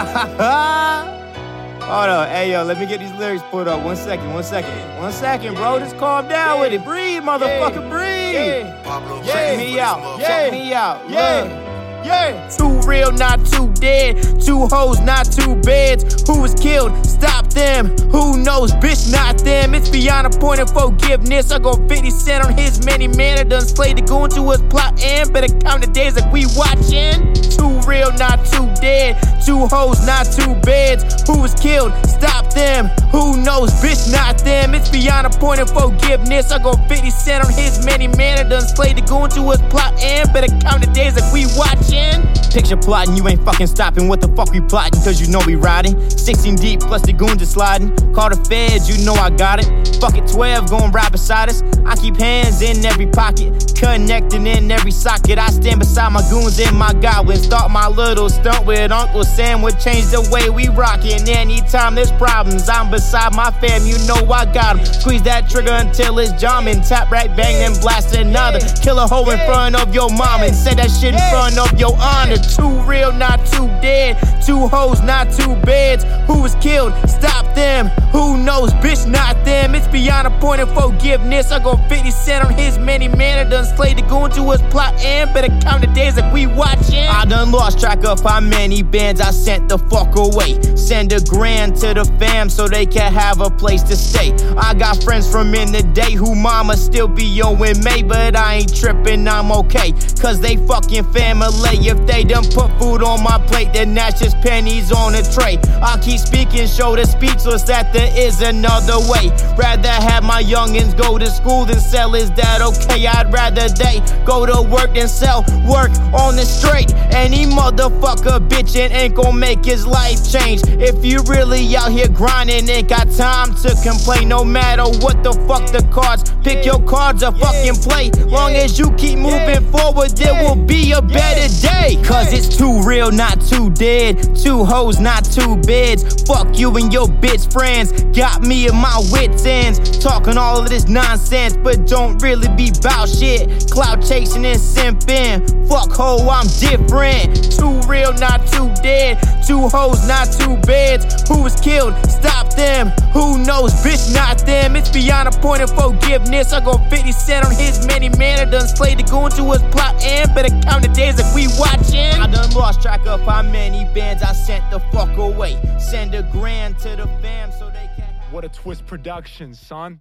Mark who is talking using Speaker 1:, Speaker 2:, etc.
Speaker 1: Hold up, hey yo, let me get these lyrics pulled up. One second, one second, one second, bro. Just calm down
Speaker 2: Yeah.
Speaker 1: with it. Breathe, motherfucker,
Speaker 2: Yeah.
Speaker 1: breathe.
Speaker 2: Yeah.
Speaker 3: Pablo
Speaker 2: Yeah.
Speaker 1: Check me out,
Speaker 3: this
Speaker 1: check
Speaker 2: Yeah.
Speaker 1: me out.
Speaker 2: Yeah.
Speaker 1: Look.
Speaker 2: Yeah.
Speaker 1: Too real, not too dead. Two hoes, not two beds. Who was killed? Stop them. Who knows? Bitch, not them. It's beyond a point of forgiveness. I go 50 Cent on his many man. I done slayed the goon to his plot and better count the days like we watching. Too real, not too dead. Two hoes, not two beds. Who was killed? Stop them. Who knows? Bitch, not them. It's beyond a point of forgiveness. I go 50 Cent on his many man. I done slayed the goon to his plot and better count the days like we watching. Picture plotting, you ain't fucking stopping. What the fuck we plotting? Cause you know we riding. 16 deep, plus the goons are sliding. Call the feds, you know I got it. Fuck it, 12 going right beside us. I keep hands in every pocket, connecting in every socket. I stand beside my goons and my goblins. Start my little stunt with Uncle Sam would change the way we rockin'. Anytime there's problems, I'm beside my fam, you know I got 'em. Squeeze that trigger until it's jamming. Tap right bang, then blast another. Kill a hoe in front of your mom and say that shit in front of your honor. Too real, not too dead. Two hoes, not two beds. Who was killed? Stop them. Who knows? Bitch, not them. It's beyond a point of forgiveness. I go 50 Cent on his many man. I done slayed the goon to his plot and better count the days like we watching. I done lost track of how many bands I sent the fuck away. Send a grand to the fam so they can have a place to stay. I got friends from in the day who mama still be owing May, but I ain't tripping, I'm okay. Cause they fucking family. If they done put food on my plate, then that's just pennies on a tray. I keep speaking, show the speechless that there is another way. Rather have my youngins go to school than sell, is that okay? I'd rather they go to work than sell work on the straight. Any motherfucker bitchin' ain't gon' make his life change. If you really out here grinding, ain't got time to complain. No matter what the fuck the cards, pick your cards or fucking play. Long as you keep moving forward, there will be a better day. Cause it's too real, not too dead. Two hoes, not two beds. Fuck you and your bitch friends. Got me in my wits' ends. Talking all of this nonsense, but don't really be bout shit. Cloud chasing and simping. Fuck ho, I'm different. Too real, not too dead. Two hoes, not two beds. Who was killed? Stop them. Who knows? Bitch, not them. It's beyond a point of forgiveness. I go 50 Cent on his many man. I done slayed the goon to his plot and better count the days like we watching. I done lost track of how many bands I sent the fuck away. Send a grand to the fam so they can.
Speaker 2: What a twist production, son.